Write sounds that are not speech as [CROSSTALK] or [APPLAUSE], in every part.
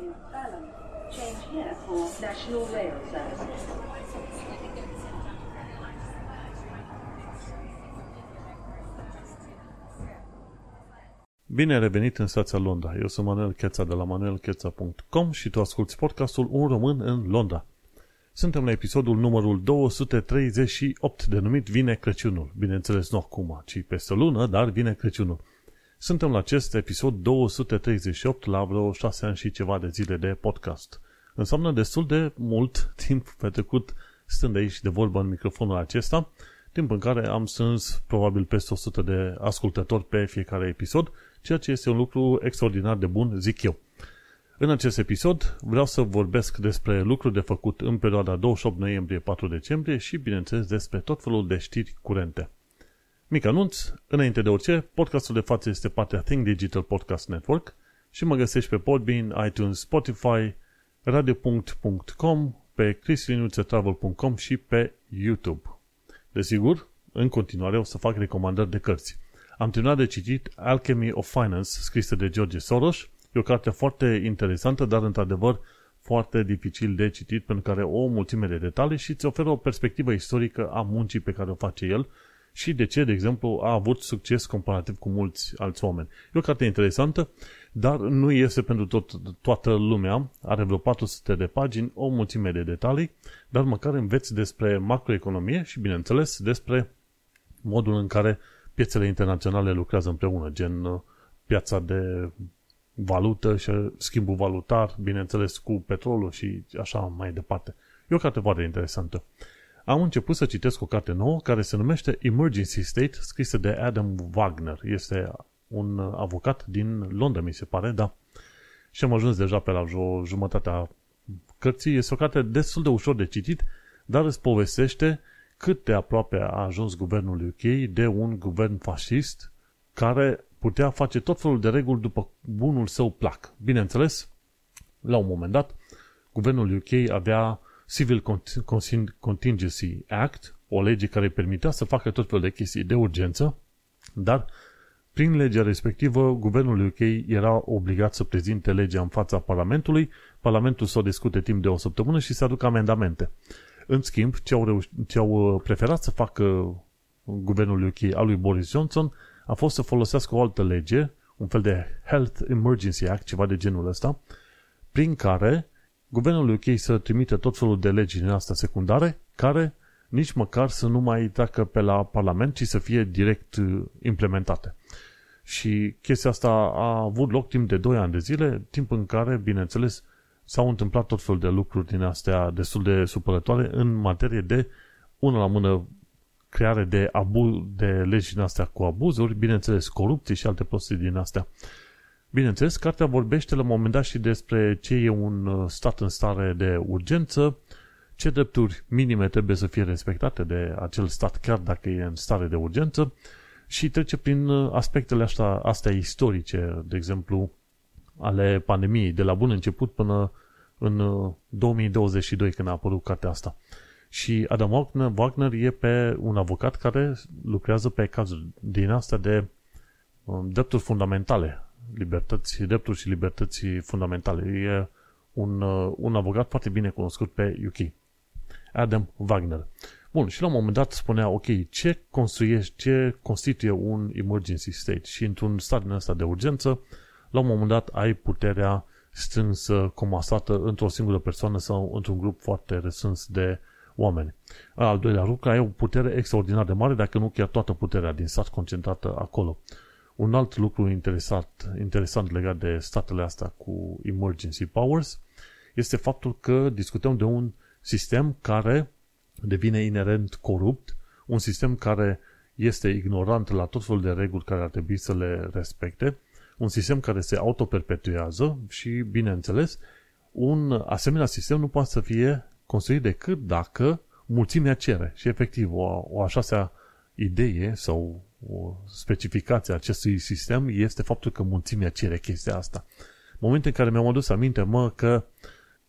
in Balham. Change here for National Rail Services. Bine ai revenit în stația Londra. Eu sunt Manuel Cheța de la manuelcheța.com și tu asculti podcastul Un Român în Londra. Suntem la episodul numărul 238 denumit Vine Crăciunul. Bineînțeles, nu acum, ci peste o lună, dar vine Crăciunul. Suntem la acest episod 238 la vreo 6 ani și ceva de zile de podcast. Înseamnă destul de mult timp petrecut stând aici de vorbă în microfonul acesta, timp în care am strâns probabil peste 100 de ascultători pe fiecare episod, ceea ce este un lucru extraordinar de bun, zic eu. În acest episod vreau să vorbesc despre lucruri de făcut în perioada 28 noiembrie-4 decembrie și, bineînțeles, despre tot felul de știri curente. Mic anunț, înainte de orice, podcastul de față este partea Think Digital Podcast Network și mă găsești pe Podbean, iTunes, Spotify, radio.com, pe chrislinuțetravel.com și pe YouTube. Desigur, în continuare o să fac recomandări de cărți. Am terminat de citit Alchemy of Finance, scrisă de George Soros. E o carte foarte interesantă, dar într-adevăr foarte dificil de citit, pentru că are o mulțime de detalii și îți oferă o perspectivă istorică a muncii pe care o face el și de ce, de exemplu, a avut succes comparativ cu mulți alți oameni. E o carte interesantă, dar nu este pentru tot, toată lumea. Are vreo 400 de pagini, o mulțime de detalii, dar măcar înveți despre macroeconomie și, bineînțeles, despre modul în care piețele internaționale lucrează împreună, gen uh, piața de valută și schimbul valutar, bineînțeles cu petrolul și așa mai departe. E o carte foarte interesantă. Am început să citesc o carte nouă care se numește Emergency State, scrisă de Adam Wagner. Este un avocat din Londra, mi se pare, da. Și am ajuns deja pe la o jumătate a cărții. Este o carte destul de ușor de citit, dar îți povestește cât de aproape a ajuns guvernul UK de un guvern fascist care putea face tot felul de reguli după bunul său plac. Bineînțeles, la un moment dat, guvernul UK avea Civil Contingency Act, o lege care permitea să facă tot felul de chestii de urgență, dar prin legea respectivă, guvernul UK era obligat să prezinte legea în fața Parlamentului, Parlamentul să o discute timp de o săptămână și să aducă amendamente. În schimb, ce au, reuș- ce au uh, preferat să facă guvernul UK al lui Boris Johnson a fost să folosească o altă lege, un fel de Health Emergency Act, ceva de genul ăsta, prin care guvernul UK să trimită tot felul de legi din asta secundare, care nici măcar să nu mai treacă pe la Parlament, ci să fie direct uh, implementate. Și chestia asta a avut loc timp de 2 ani de zile, timp în care, bineînțeles, s-au întâmplat tot felul de lucruri din astea destul de supărătoare în materie de, una la mână, creare de, abu- de legi din astea cu abuzuri, bineînțeles, corupție și alte prostii din astea. Bineînțeles, cartea vorbește la un moment dat și despre ce e un uh, stat în stare de urgență, ce drepturi minime trebuie să fie respectate de acel stat, chiar dacă e în stare de urgență, și trece prin uh, aspectele astea, astea istorice, de exemplu, ale pandemiei, de la bun început până în 2022, uh, când a apărut cartea asta. Și Adam Wagner, Wagner e pe un avocat care lucrează pe cazuri din astea de um, drepturi fundamentale, libertăți, drepturi și libertăți fundamentale. E un, uh, un avocat foarte bine cunoscut pe UK. Adam Wagner. Bun, și la un moment dat spunea, ok, ce construiești, ce constituie un emergency state? Și într-un stat din ăsta de urgență, la un moment dat ai puterea strânsă, comasată într-o singură persoană sau într-un grup foarte restrâns de oameni. Al doilea lucru, ai o putere extraordinar de mare, dacă nu chiar toată puterea din stat concentrată acolo. Un alt lucru interesant, interesant legat de statele astea cu emergency powers este faptul că discutăm de un sistem care devine inerent corupt, un sistem care este ignorant la tot felul de reguli care ar trebui să le respecte, un sistem care se autoperpetuează și, bineînțeles, un asemenea sistem nu poate să fie construit decât dacă mulțimea cere. Și, efectiv, o, o așa idee sau o specificație a acestui sistem este faptul că mulțimea cere chestia asta. Momentul în care mi-am adus aminte, mă, că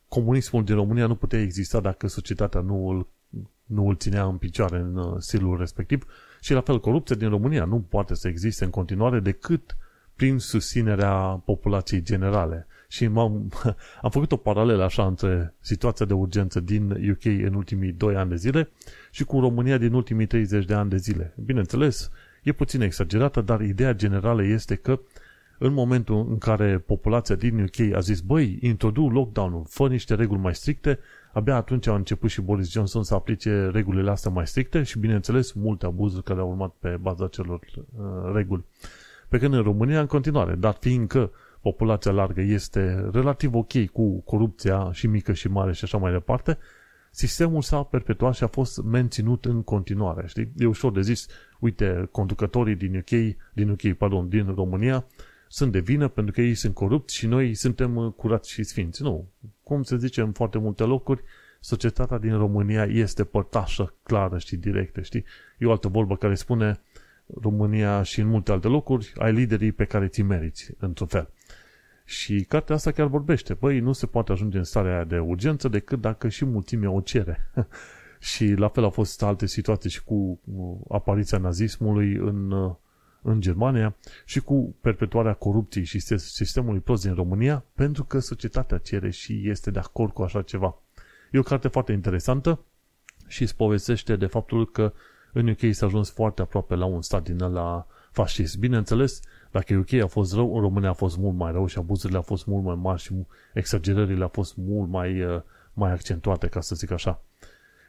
comunismul din România nu putea exista dacă societatea nu îl, nu îl ținea în picioare în uh, stilul respectiv și la fel corupția din România nu poate să existe în continuare decât prin susținerea populației generale. Și m-am, [LAUGHS] am făcut o paralelă așa între situația de urgență din UK în ultimii 2 ani de zile și cu România din ultimii 30 de ani de zile. Bineînțeles, e puțin exagerată, dar ideea generală este că în momentul în care populația din UK a zis, băi, introdu lockdown-ul, fă niște reguli mai stricte, abia atunci a început și Boris Johnson să aplice regulile astea mai stricte și, bineînțeles, multe abuzuri care au urmat pe baza celor uh, reguli. Pe când în România, în continuare, dat fiindcă populația largă este relativ ok cu corupția și mică și mare și așa mai departe, sistemul s-a perpetuat și a fost menținut în continuare. Știi? E ușor de zis, uite, conducătorii din UK, din UK, pardon, din România, sunt de vină pentru că ei sunt corupți și noi suntem uh, curați și sfinți. Nu. Cum se zice în foarte multe locuri, societatea din România este părtașă clară și directă, știi? E o altă vorbă care spune România și în multe alte locuri ai liderii pe care ți meriți, într-un fel. Și cartea asta chiar vorbește. Băi, nu se poate ajunge în starea aia de urgență decât dacă și mulțimea o cere. [LAUGHS] și la fel au fost alte situații și cu uh, apariția nazismului în uh, în Germania și cu perpetuarea corupției și sistemului prost din România pentru că societatea cere și este de acord cu așa ceva. E o carte foarte interesantă și îți povestește de faptul că în UK s-a ajuns foarte aproape la un stat din la fascist. Bineînțeles, dacă UK a fost rău, în România a fost mult mai rău și abuzurile au fost mult mai mari și exagerările au fost mult mai, uh, mai accentuate, ca să zic așa.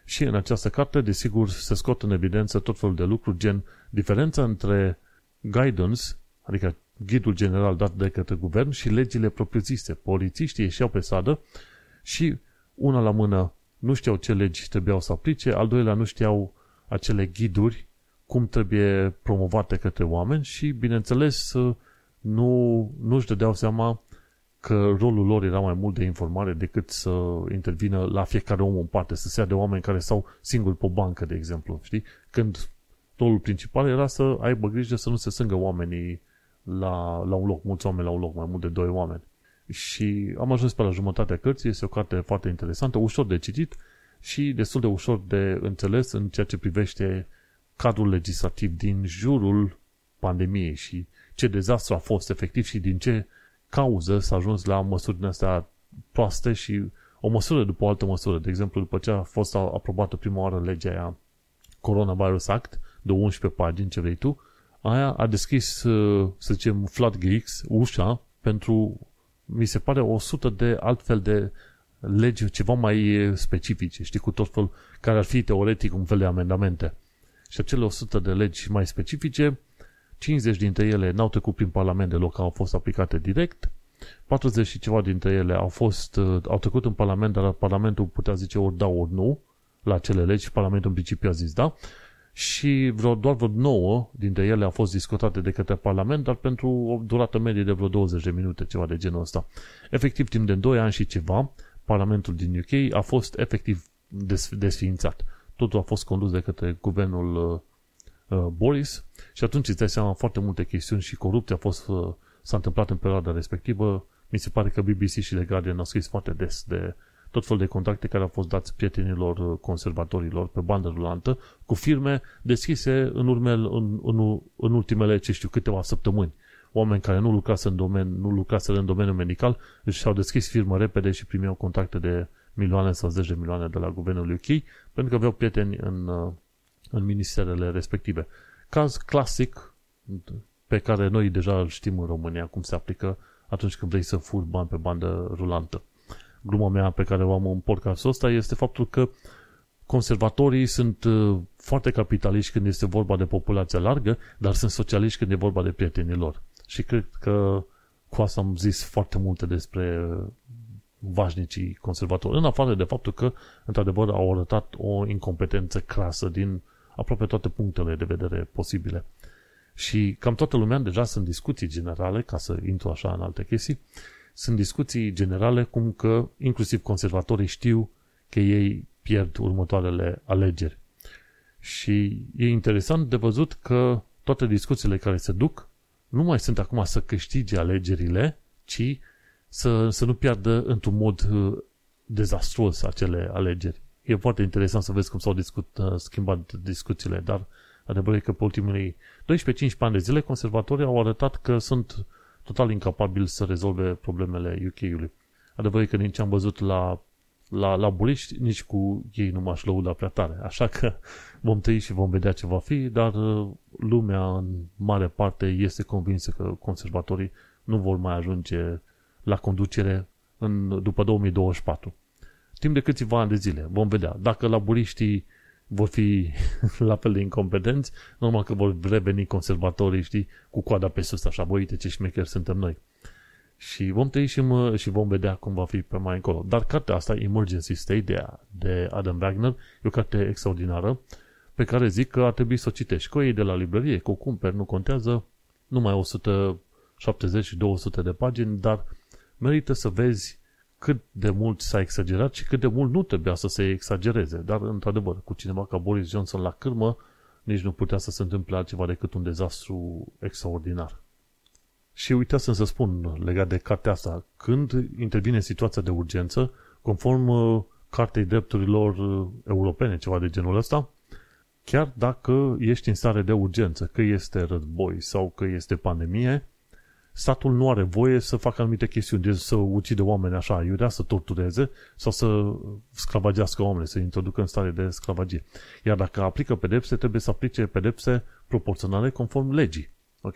Și în această carte, desigur, se scot în evidență tot felul de lucruri, gen diferența între guidance, adică ghidul general dat de către guvern și legile propriu-zise. Polițiștii ieșeau pe sadă și una la mână nu știau ce legi trebuiau să aplice, al doilea nu știau acele ghiduri cum trebuie promovate către oameni și, bineînțeles, nu, nu își dădeau seama că rolul lor era mai mult de informare decât să intervină la fiecare om în parte, să se ia de oameni care stau singuri pe o bancă, de exemplu, știi? Când rolul principal era să aibă grijă să nu se sângă oamenii la, la un loc, mulți oameni la un loc, mai mult de doi oameni. Și am ajuns pe la jumătatea cărții, este o carte foarte interesantă, ușor de citit și destul de ușor de înțeles în ceea ce privește cadrul legislativ din jurul pandemiei și ce dezastru a fost efectiv și din ce cauză s-a ajuns la măsurile astea proaste și o măsură după o altă măsură. De exemplu, după ce a fost aprobată prima oară legea aia Coronavirus Act, de 11 pagini, ce vrei tu, aia a deschis, uh, să zicem, floodgates, ușa, pentru, mi se pare, 100 de altfel de legi ceva mai specifice, știi, cu tot fel, care ar fi teoretic un fel de amendamente. Și acele 100 de legi mai specifice, 50 dintre ele n-au trecut prin Parlament deloc, au fost aplicate direct, 40 și ceva dintre ele au fost, uh, au trecut în Parlament, dar Parlamentul putea zice ori da, ori nu la acele legi, Parlamentul în principiu a zis da, și vreo, doar vreo 9 dintre ele au fost discutate de către Parlament, dar pentru o durată medie de vreo 20 de minute, ceva de genul ăsta. Efectiv, timp de 2 ani și ceva, Parlamentul din UK a fost efectiv des, desființat. Totul a fost condus de către guvernul uh, uh, Boris și atunci îți dai seama foarte multe chestiuni și corupție a fost, uh, s-a întâmplat în perioada respectivă. Mi se pare că BBC și The Guardian au scris foarte des de tot fel de contacte care au fost dați prietenilor uh, conservatorilor pe bandă rulantă cu firme deschise în, urme, în, în, în ultimele, ce știu, câteva săptămâni. Oameni care nu lucrase în, domeniu, nu lucrase în domeniul medical își au deschis firmă repede și primeau contacte de milioane sau zeci de milioane de la guvernul UK pentru că aveau prieteni în, uh, în ministerele respective. Caz clasic pe care noi deja îl știm în România cum se aplică atunci când vrei să furi bani pe bandă rulantă gluma mea pe care o am în podcastul ăsta este faptul că conservatorii sunt uh, foarte capitaliști când este vorba de populația largă, dar sunt socialiști când e vorba de prietenii lor. Și cred că cu asta am zis foarte multe despre uh, vașnicii conservatori, în afară de faptul că, într-adevăr, au arătat o incompetență crasă din aproape toate punctele de vedere posibile. Și cam toată lumea deja sunt discuții generale, ca să intru așa în alte chestii, sunt discuții generale cum că inclusiv conservatorii știu că ei pierd următoarele alegeri. Și e interesant de văzut că toate discuțiile care se duc nu mai sunt acum să câștige alegerile, ci să, să nu piardă într-un mod uh, dezastruos acele alegeri. E foarte interesant să vezi cum s-au discut, uh, schimbat discuțiile, dar adevărul e că pe ultimii 12-15 ani de zile conservatorii au arătat că sunt total incapabil să rezolve problemele UK-ului. Adevărul e că din ce am văzut la, la, la buriști, nici cu ei nu m-aș lăuda prea tare. Așa că [LAUGHS] vom trăi și vom vedea ce va fi, dar uh, lumea în mare parte este convinsă că conservatorii nu vor mai ajunge la conducere în, după 2024. Timp de câțiva ani de zile. Vom vedea. Dacă laburiștii vor fi [LAUGHS] la fel de incompetenți, normal că vor reveni conservatorii, știi, cu coada pe sus, așa, bă, uite ce șmecheri suntem noi. Și vom trăi și, mă, și vom vedea cum va fi pe mai încolo. Dar cartea asta, Emergency State, de, de Adam Wagner, e o carte extraordinară, pe care zic că ar trebui să o citești. Că o iei de la librărie, că o cumperi, nu contează, numai 170-200 de pagini, dar merită să vezi cât de mult s-a exagerat și cât de mult nu trebuia să se exagereze. Dar, într-adevăr, cu cineva ca Boris Johnson la cârmă, nici nu putea să se întâmple altceva decât un dezastru extraordinar. Și uitasem să spun legat de cartea asta, când intervine situația de urgență, conform uh, Cartei Drepturilor uh, Europene, ceva de genul ăsta, chiar dacă ești în stare de urgență, că este război sau că este pandemie, statul nu are voie să facă anumite chestiuni, de să ucide oameni așa, iurea, să tortureze sau să sclavagească oameni, să introducă în stare de sclavagie. Iar dacă aplică pedepse, trebuie să aplice pedepse proporționale conform legii. Ok?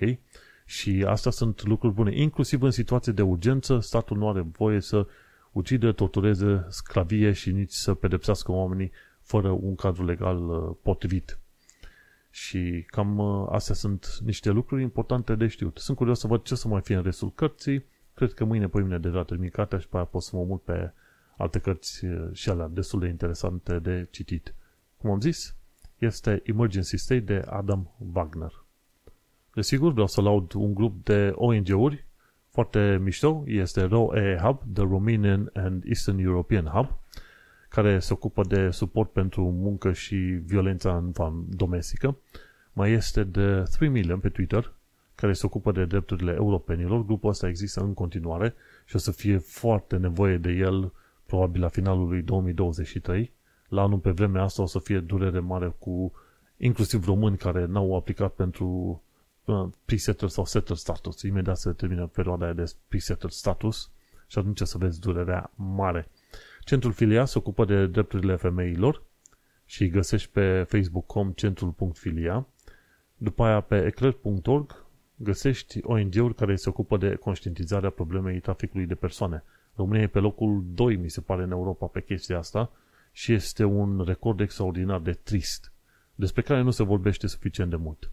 Și astea sunt lucruri bune. Inclusiv în situații de urgență, statul nu are voie să ucide, tortureze, sclavie și nici să pedepsească oamenii fără un cadru legal uh, potrivit. Și cam uh, astea sunt niște lucruri importante de știut. Sunt curios să văd ce să mai fie în restul cărții. Cred că mâine, pe mine deja termin cartea și pe aia pot să mă mult pe alte cărți uh, și alea destul de interesante de citit. Cum am zis, este Emergency State de Adam Wagner. Desigur, vreau să laud un grup de ONG-uri foarte mișto. Este ROE Hub, The Romanian and Eastern European Hub, care se ocupă de suport pentru muncă și violența în domestică. Mai este de 3 Million pe Twitter, care se ocupă de drepturile europenilor. Grupul ăsta există în continuare și o să fie foarte nevoie de el probabil la finalul lui 2023. La anul pe vremea asta o să fie durere mare cu inclusiv români care n-au aplicat pentru uh, presetter sau setter status. Imediat se termină perioada de presetter status și atunci o să vezi durerea mare. Centrul Filia se ocupă de drepturile femeilor și găsești pe facebook.com centrul.filia. După aia pe eclair.org găsești ONG-uri care se ocupă de conștientizarea problemei traficului de persoane. România e pe locul 2, mi se pare, în Europa pe chestia asta și este un record extraordinar de trist, despre care nu se vorbește suficient de mult.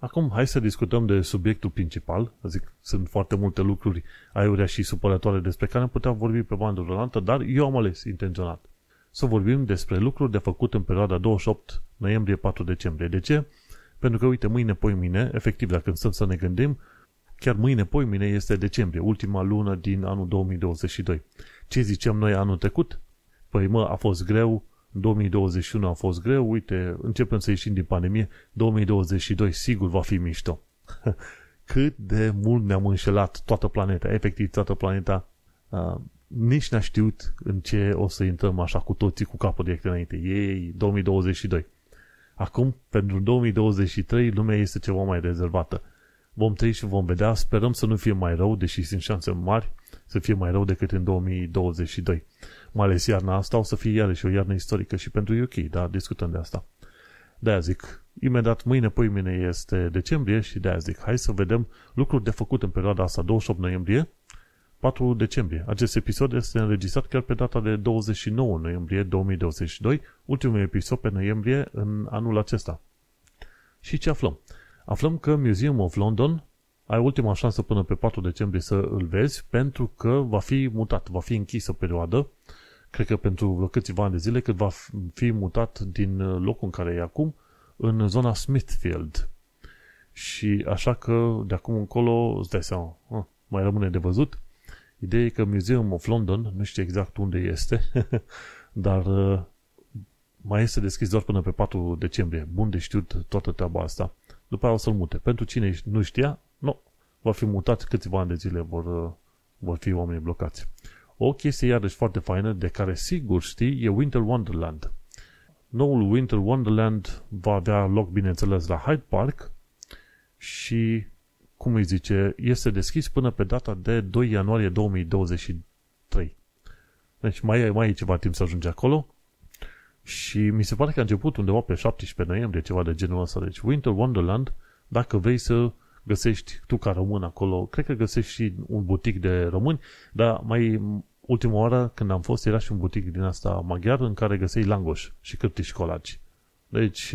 Acum, hai să discutăm de subiectul principal. Zic, sunt foarte multe lucruri aiurea și supărătoare despre care am putea vorbi pe bandă rulantă, dar eu am ales intenționat să vorbim despre lucruri de făcut în perioada 28 noiembrie-4 decembrie. De ce? Pentru că, uite, mâine, poi mine, efectiv, dacă stăm să ne gândim, chiar mâine, poi mine este decembrie, ultima lună din anul 2022. Ce ziceam noi anul trecut? Păi mă, a fost greu, 2021 a fost greu, uite, începem să ieșim din pandemie, 2022 sigur va fi mișto. [LAUGHS] Cât de mult ne-am înșelat toată planeta, efectiv toată planeta, uh, nici n-a știut în ce o să intrăm așa cu toții cu capul direct înainte. Ei, 2022. Acum, pentru 2023, lumea este ceva mai rezervată. Vom trăi și vom vedea, sperăm să nu fie mai rău, deși sunt șanse mari să fie mai rău decât în 2022 mai ales iarna asta, o să fie iarăși o iarnă istorică și pentru UK, dar discutăm de asta. De-aia zic, imediat mâine, poi mine este decembrie și de-aia zic, hai să vedem lucruri de făcut în perioada asta, 28 noiembrie, 4 decembrie. Acest episod este înregistrat chiar pe data de 29 noiembrie 2022, ultimul episod pe noiembrie în anul acesta. Și ce aflăm? Aflăm că Museum of London ai ultima șansă până pe 4 decembrie să îl vezi pentru că va fi mutat, va fi închis o perioadă cred că pentru vreo câțiva ani de zile, cât va fi mutat din uh, locul în care e acum, în zona Smithfield. Și așa că de acum încolo, îți dai seama, ah, mai rămâne de văzut. Ideea e că Museum of London, nu știu exact unde este, [LAUGHS] dar uh, mai este deschis doar până pe 4 decembrie. Bun de știut toată treaba asta. După aia o să-l mute. Pentru cine nu știa, nu, va fi mutat câțiva ani de zile, vor, uh, vor fi oamenii blocați. O chestie iarăși foarte faină, de care sigur știi, e Winter Wonderland. Noul Winter Wonderland va avea loc, bineînțeles, la Hyde Park și cum îi zice, este deschis până pe data de 2 ianuarie 2023. Deci mai e, mai e ceva timp să ajunge acolo și mi se pare că a început undeva pe 17 noiembrie, ceva de genul ăsta. Deci Winter Wonderland, dacă vrei să găsești tu ca român acolo, cred că găsești și un butic de români, dar mai ultima oară când am fost era și un butic din asta maghiar în care găseai langoș și cârtiși colaci. Deci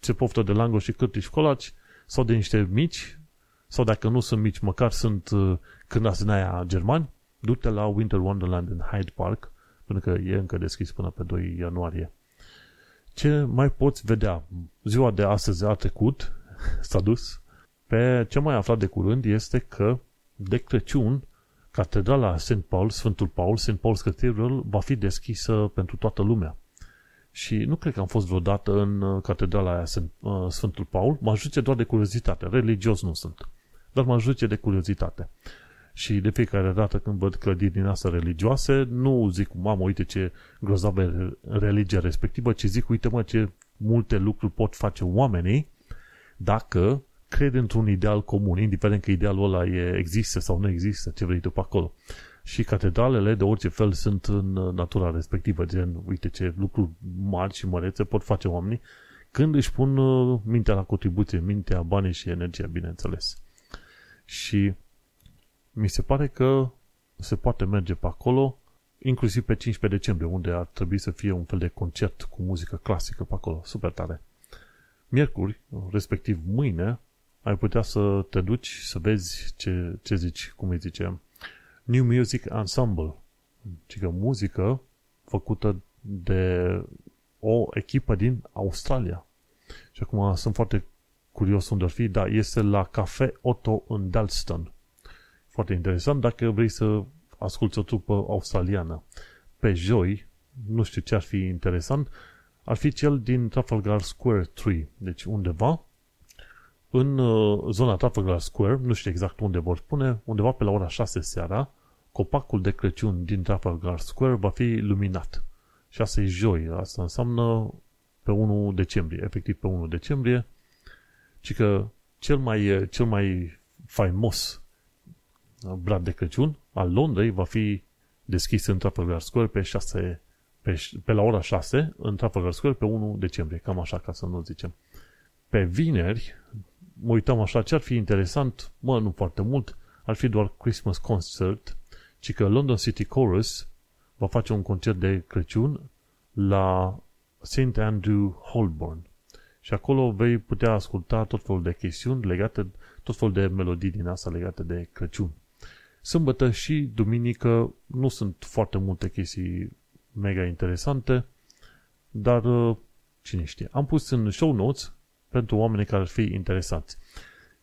se poftă de langoș și cârtiși colaci sau de niște mici sau dacă nu sunt mici, măcar sunt când din aia germani, du-te la Winter Wonderland în Hyde Park pentru că e încă deschis până pe 2 ianuarie. Ce mai poți vedea? Ziua de astăzi a trecut, [LAUGHS] s-a dus. Pe ce mai aflat de curând este că de Crăciun Catedrala St. Paul, Sfântul Paul, St. Paul's Cathedral va fi deschisă pentru toată lumea. Și nu cred că am fost vreodată în uh, catedrala aia uh, Sfântul Paul, mă ajunge doar de curiozitate, religios nu sunt, dar mă ajunge de curiozitate. Și de fiecare dată când văd clădiri din astea religioase, nu zic, mamă, uite ce grozavă religia respectivă, ci zic, uite mă, ce multe lucruri pot face oamenii dacă cred într-un ideal comun, indiferent că idealul ăla e, există sau nu există, ce vrei tu pe acolo. Și catedralele de orice fel sunt în natura respectivă, gen, uite ce lucruri mari și mărețe pot face oamenii când își pun uh, mintea la contribuție, mintea, banii și energia, bineînțeles. Și mi se pare că se poate merge pe acolo, inclusiv pe 15 decembrie, unde ar trebui să fie un fel de concert cu muzică clasică pe acolo. Super tare. Miercuri, respectiv mâine, ai putea să te duci să vezi ce, ce zici, cum îi zice, New Music Ensemble. Ci că muzică făcută de o echipă din Australia. Și acum sunt foarte curios unde ar fi, dar este la Cafe Otto în Dalston. Foarte interesant dacă vrei să asculti o trupă australiană. Pe joi, nu știu ce ar fi interesant, ar fi cel din Trafalgar Square 3. Deci undeva în uh, zona Trafalgar Square, nu știu exact unde vor spune, undeva pe la ora 6 seara, copacul de Crăciun din Trafalgar Square va fi luminat. Și asta e joi. Asta înseamnă pe 1 decembrie, efectiv pe 1 decembrie, ci că cel mai, cel mai faimos brad de Crăciun al Londrei va fi deschis în Trafalgar Square pe 6 pe, pe la ora 6 în Trafalgar Square pe 1 decembrie, cam așa ca să nu zicem. Pe vineri, mă uitam așa, ce ar fi interesant, mă, nu foarte mult, ar fi doar Christmas Concert, ci că London City Chorus va face un concert de Crăciun la St. Andrew Holborn. Și acolo vei putea asculta tot felul de chestiuni legate, tot felul de melodii din asta legate de Crăciun. Sâmbătă și duminică nu sunt foarte multe chestii mega interesante, dar uh, cine știe. Am pus în show notes pentru oamenii care ar fi interesați.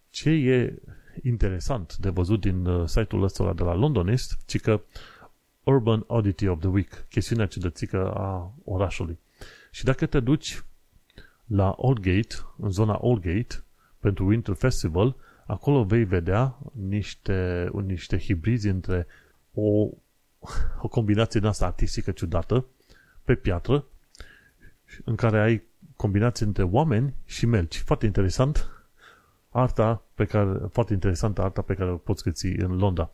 Ce e interesant de văzut din uh, site-ul ăsta de la Londonist, ci că Urban Oddity of the Week, chestiunea ciudățică a orașului. Și dacă te duci la Oldgate, în zona Oldgate, pentru Winter Festival, acolo vei vedea niște, niște hibrizi între o, o combinație din asta artistică ciudată pe piatră, în care ai combinație între oameni și melci. Foarte interesant arta pe care, foarte interesantă arta pe care o poți găsi în Londra.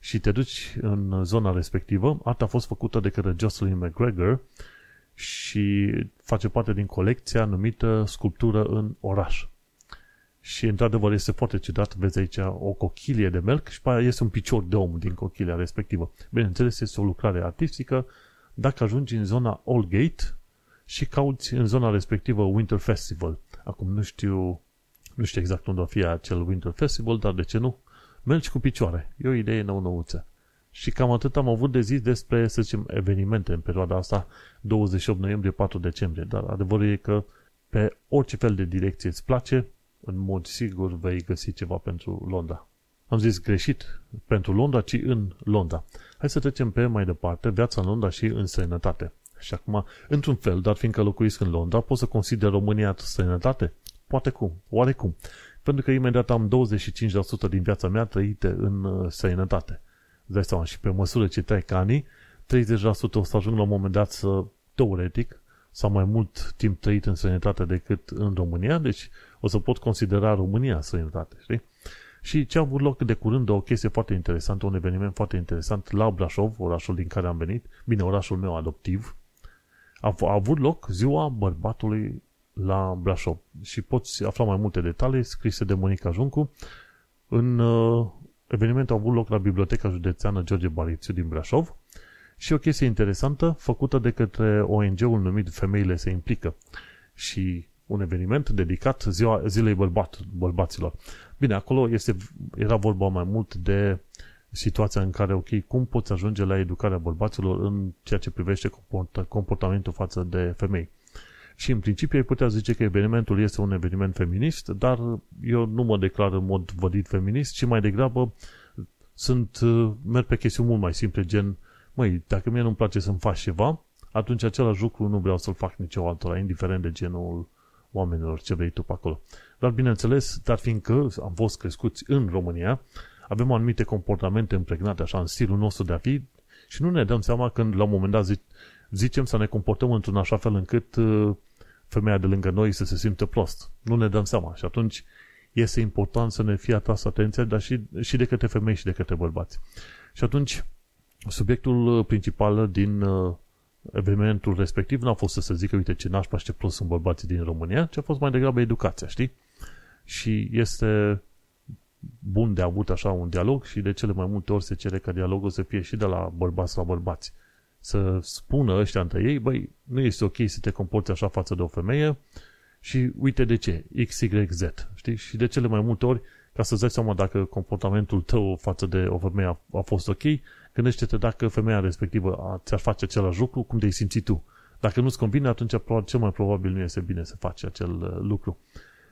Și te duci în zona respectivă. Arta a fost făcută de către Jocelyn McGregor și face parte din colecția numită Sculptură în oraș. Și într-adevăr este foarte ciudat, vezi aici o cochilie de melc și pe aia este un picior de om din cochilia respectivă. Bineînțeles, este o lucrare artistică. Dacă ajungi în zona Allgate și cauți în zona respectivă Winter Festival. Acum nu știu, nu știu exact unde va fi acel Winter Festival, dar de ce nu? Mergi cu picioare. E o idee nou-nouță. Și cam atât am avut de zis despre, să zicem, evenimente în perioada asta, 28 noiembrie, 4 decembrie. Dar adevărul e că pe orice fel de direcție îți place, în mod sigur vei găsi ceva pentru Londra. Am zis greșit pentru Londra, ci în Londra. Hai să trecem pe mai departe, viața în Londra și în sănătate. Și acum, într-un fel, dar fiindcă locuiesc în Londra, pot să consider România sănătate? Poate cum, oarecum. Pentru că imediat am 25% din viața mea trăite în uh, sănătate. Dai seama, și pe măsură ce trec anii, 30% o să ajung la un moment dat să, teoretic, sau mai mult timp trăit în sănătate decât în România, deci o să pot considera România sănătate, știi? Și ce a avut loc de curând, o chestie foarte interesantă, un eveniment foarte interesant la Brașov, orașul din care am venit, bine, orașul meu adoptiv, a, a avut loc ziua bărbatului la Brașov. Și poți afla mai multe detalii scrise de Monica Juncu. În uh, evenimentul a avut loc la Biblioteca Județeană George Barițiu din Brașov și o chestie interesantă făcută de către ONG-ul numit Femeile se implică și un eveniment dedicat ziua, zilei bărbat, bărbaților. Bine, acolo este, era vorba mai mult de situația în care, ok, cum poți ajunge la educarea bărbaților în ceea ce privește comportamentul față de femei. Și în principiu ai putea zice că evenimentul este un eveniment feminist, dar eu nu mă declar în mod vădit feminist, ci mai degrabă sunt, merg pe chestiuni mult mai simple, gen, măi, dacă mie nu-mi place să-mi faci ceva, atunci același lucru nu vreau să-l fac nici altora, indiferent de genul oamenilor ce vrei tu pe acolo. Dar bineînțeles, dar fiindcă am fost crescuți în România, avem anumite comportamente împregnate așa în stilul nostru de a fi și nu ne dăm seama când la un moment dat zic, zicem să ne comportăm într-un așa fel încât uh, femeia de lângă noi să se simtă prost. Nu ne dăm seama și atunci este important să ne fie atras atenția, dar și, și de către femei și de către bărbați. Și atunci, subiectul uh, principal din uh, evenimentul respectiv n-a fost să se zică, uite ce nașpa și ce prost sunt bărbații din România, ci a fost mai degrabă educația, știi? Și este bun de avut așa un dialog și de cele mai multe ori se cere ca dialogul să fie și de la bărbați la bărbați. Să spună ăștia între ei, băi, nu este ok să te comporți așa față de o femeie și uite de ce, X, Y, Z, știi? Și de cele mai multe ori, ca să-ți dai seama dacă comportamentul tău față de o femeie a, a fost ok, gândește-te dacă femeia respectivă ți-ar face același lucru, cum te-ai simțit tu. Dacă nu-ți convine, atunci cel mai probabil nu este bine să faci acel uh, lucru.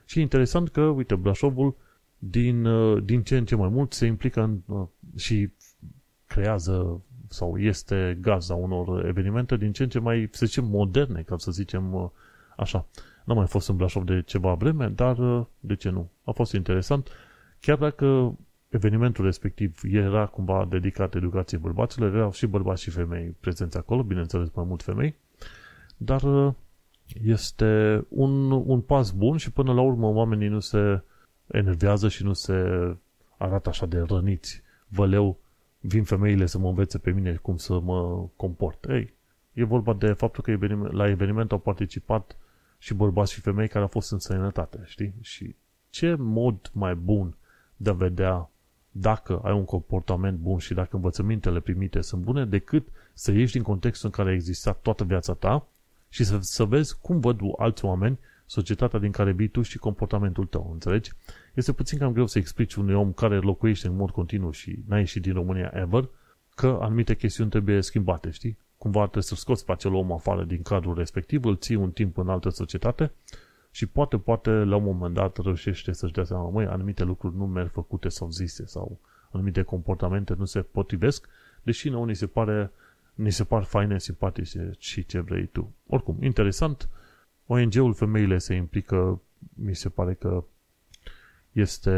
Și e interesant că, uite, Brașovul din, uh, din ce în ce mai mult se implică în, uh, și creează sau este gazda unor evenimente din ce în ce mai, să zicem, moderne, ca să zicem așa. N-am mai fost în Brașov de ceva vreme, dar de ce nu? A fost interesant. Chiar dacă evenimentul respectiv era cumva dedicat educației bărbaților, erau și bărbați și femei prezenți acolo, bineînțeles mai mult femei, dar uh, este un, un pas bun și până la urmă oamenii nu se enervează și nu se arată așa de răniți. Văleu, vin femeile să mă învețe pe mine cum să mă comport. Ei, e vorba de faptul că la eveniment au participat și bărbați și femei care au fost în sănătate, știi? Și ce mod mai bun de a vedea dacă ai un comportament bun și dacă învățămintele primite sunt bune, decât să ieși din contextul în care a existat toată viața ta și să, să vezi cum văd alți oameni societatea din care vii tu și comportamentul tău, înțelegi? Este puțin cam greu să explici unui om care locuiește în mod continuu și n-a ieșit din România ever, că anumite chestiuni trebuie schimbate, știi? Cumva trebuie să scoți pe acel om afară din cadrul respectiv, îl ții un timp în altă societate și poate, poate, la un moment dat reușește să-și dea seama, măi, anumite lucruri nu merg făcute sau zise sau anumite comportamente nu se potrivesc, deși nouă ni se pare, ni se par faine, simpatice și ce vrei tu. Oricum, interesant, ONG-ul Femeile se implică, mi se pare că este,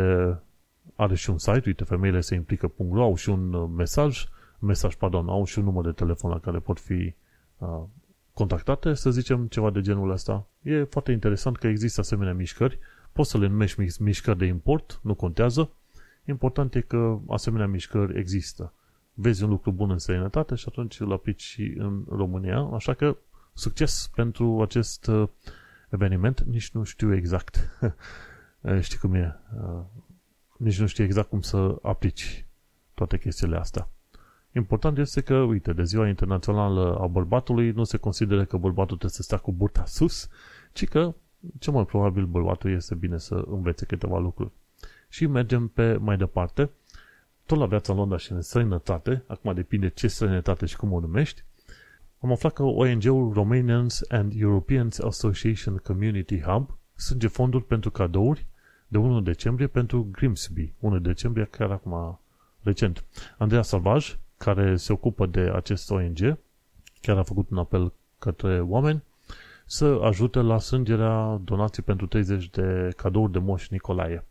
are și un site, uite, femeile se implică.ro, au și un mesaj, mesaj, pardon, au și un număr de telefon la care pot fi uh, contactate, să zicem ceva de genul ăsta. E foarte interesant că există asemenea mișcări, poți să le numești mișcări de import, nu contează. Important e că asemenea mișcări există. Vezi un lucru bun în străinătate și atunci îl aplici și în România, așa că succes pentru acest uh, eveniment, nici nu știu exact. [LAUGHS] Știi cum e? Uh, nici nu știu exact cum să aplici toate chestiile astea. Important este că, uite, de ziua internațională a bărbatului nu se consideră că bărbatul trebuie să stea cu burta sus, ci că cel mai probabil bărbatul este bine să învețe câteva lucruri. Și mergem pe mai departe, tot la viața în Londra și în străinătate, acum depinde ce străinătate și cum o numești, am aflat că ONG-ul Romanians and Europeans Association Community Hub strânge fonduri pentru cadouri de 1 decembrie pentru Grimsby, 1 decembrie chiar acum recent. Andreea Salvaj, care se ocupă de acest ONG, chiar a făcut un apel către oameni să ajute la sângerea donații pentru 30 de cadouri de Moș Nicolae.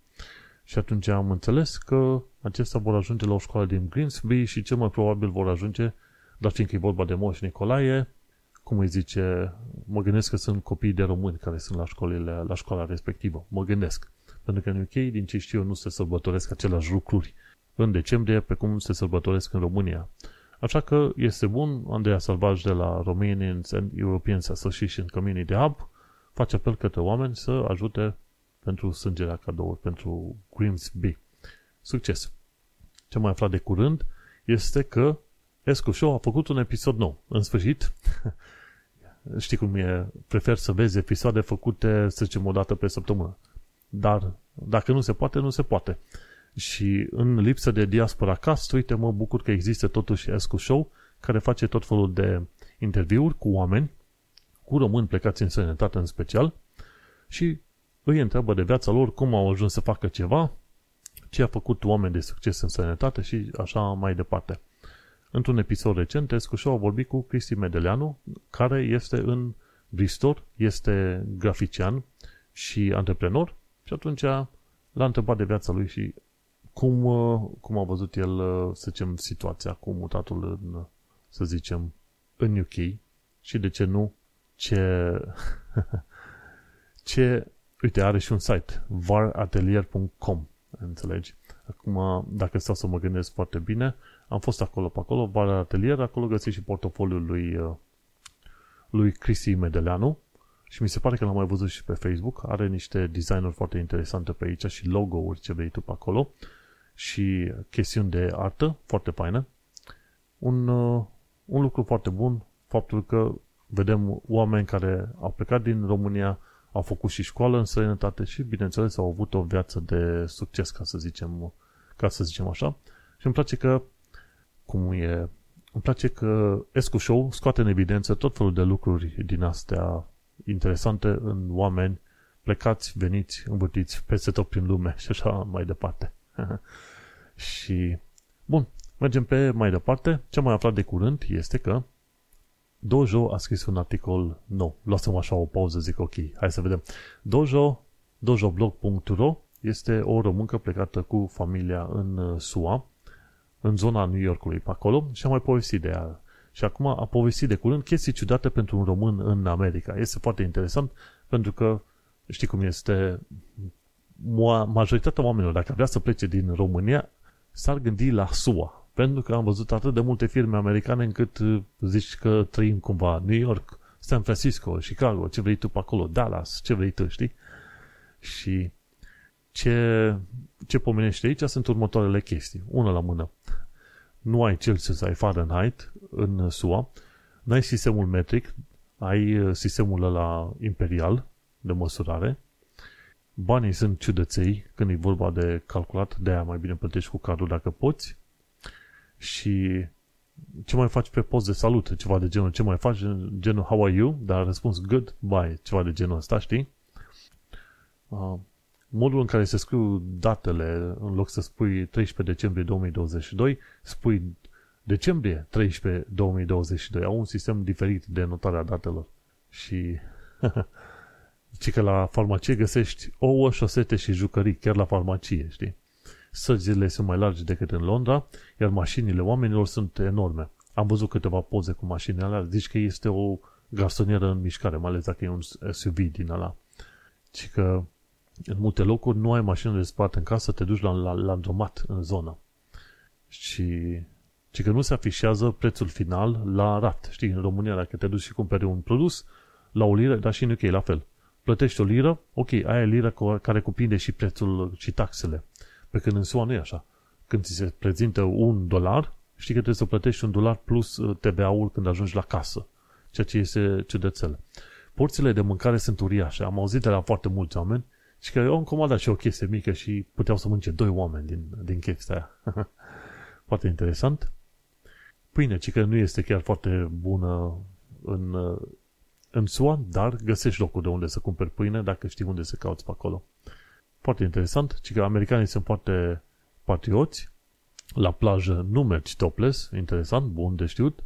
Și atunci am înțeles că acestea vor ajunge la o școală din Greensby și cel mai probabil vor ajunge, dar fiindcă e vorba de Moș Nicolae, cum îi zice, mă gândesc că sunt copii de români care sunt la, școlile, la școala respectivă. Mă gândesc. Pentru că în UK, din ce știu eu, nu se sărbătoresc aceleași lucruri în decembrie, pe cum se sărbătoresc în România. Așa că este bun, Andreea Salvaj de la Romanians and Europeans Association Community Hub face apel către oameni să ajute pentru sângerea cadouri, pentru Grimsby. Succes! Ce mai aflat de curând este că Escu Show a făcut un episod nou. În sfârșit, [LAUGHS] știi cum e, prefer să vezi episoade făcute, să zicem, o dată pe săptămână. Dar dacă nu se poate, nu se poate. Și în lipsă de diaspora cast, uite, mă bucur că există totuși Escu Show, care face tot felul de interviuri cu oameni, cu români plecați în sănătate în special, și îi întreabă de viața lor cum au ajuns să facă ceva, ce a făcut oameni de succes în sănătate și așa mai departe. Într-un episod recent, Escu Show a vorbit cu Cristi Medeleanu, care este în Bristol, este grafician și antreprenor și atunci l-a întrebat de viața lui și cum, cum a văzut el, să zicem, situația cu mutatul în, să zicem, în UK și de ce nu, ce, [LAUGHS] ce, uite, are și un site, varatelier.com, înțelegi? Acum, dacă stau să mă gândesc foarte bine, am fost acolo pe acolo, Var Atelier, acolo găsiți și portofoliul lui, uh, lui Cristi Medeleanu și mi se pare că l-am mai văzut și pe Facebook. Are niște designuri foarte interesante pe aici și logo-uri ce vei tu pe acolo și chestiuni de artă foarte faine. Un, uh, un lucru foarte bun, faptul că vedem oameni care au plecat din România, au făcut și școală în străinătate și, bineînțeles, au avut o viață de succes, ca să zicem, ca să zicem așa. Și îmi place că cum e... Îmi place că Escu Show scoate în evidență tot felul de lucruri din astea interesante în oameni plecați, veniți, învârtiți peste tot prin lume și așa mai departe. [LAUGHS] și, bun, mergem pe mai departe. Ce am mai aflat de curând este că Dojo a scris un articol nou. Lasă-mă așa o pauză, zic ok, hai să vedem. Dojo, dojoblog.ro este o româncă plecată cu familia în uh, SUA în zona New Yorkului pe acolo și am mai povestit de ea. Și acum a povestit de curând chestii ciudate pentru un român în America. Este foarte interesant pentru că știi cum este majoritatea oamenilor, dacă vrea să plece din România, s-ar gândi la SUA. Pentru că am văzut atât de multe firme americane încât uh, zici că trăim cumva New York, San Francisco, Chicago, ce vrei tu pe acolo, Dallas, ce vrei tu, știi? Și ce, ce pomenește aici sunt următoarele chestii. Una la mână. Nu ai Celsius, ai Fahrenheit în SUA, n-ai sistemul metric, ai uh, sistemul ăla imperial de măsurare, banii sunt ciudăței când e vorba de calculat, de aia mai bine plătești cu cardul dacă poți. Și ce mai faci pe post de salut, ceva de genul, ce mai faci, genul how are you, dar răspuns good, bye, ceva de genul ăsta, știi? Uh, modul în care se scriu datele, în loc să spui 13 decembrie 2022, spui decembrie 13 2022. Au un sistem diferit de notare a datelor. Și [LAUGHS] ci că la farmacie găsești ouă, șosete și jucării, chiar la farmacie, știi? Sărzile sunt mai largi decât în Londra, iar mașinile oamenilor sunt enorme. Am văzut câteva poze cu mașinile alea, zici că este o garsonieră în mișcare, mai ales dacă e un SUV din ăla. Ci că în multe locuri nu ai mașină de spart în casă, te duci la, la landromat în zonă. Și ci că nu se afișează prețul final la rat. Știi, în România, dacă te duci și cumperi un produs la o liră, dar și în UK la fel. Plătești o liră, ok, aia e liră care cuprinde și prețul și taxele. Pe când în SUA nu e așa. Când ți se prezintă un dolar, știi că trebuie să plătești un dolar plus uh, TVA-ul când ajungi la casă. Ceea ce este ciudățel. Porțile de mâncare sunt uriașe. Am auzit de la foarte mulți oameni și că eu am comandat și o chestie mică și puteau să mănânce doi oameni din, din chestia aia. [LAUGHS] foarte interesant. Pâine, ci că nu este chiar foarte bună în, în SUA, dar găsești locul de unde să cumperi pâine dacă știi unde să cauți pe acolo. Foarte interesant, ci că americanii sunt foarte patrioți, la plajă nu mergi topless, interesant, bun de știut,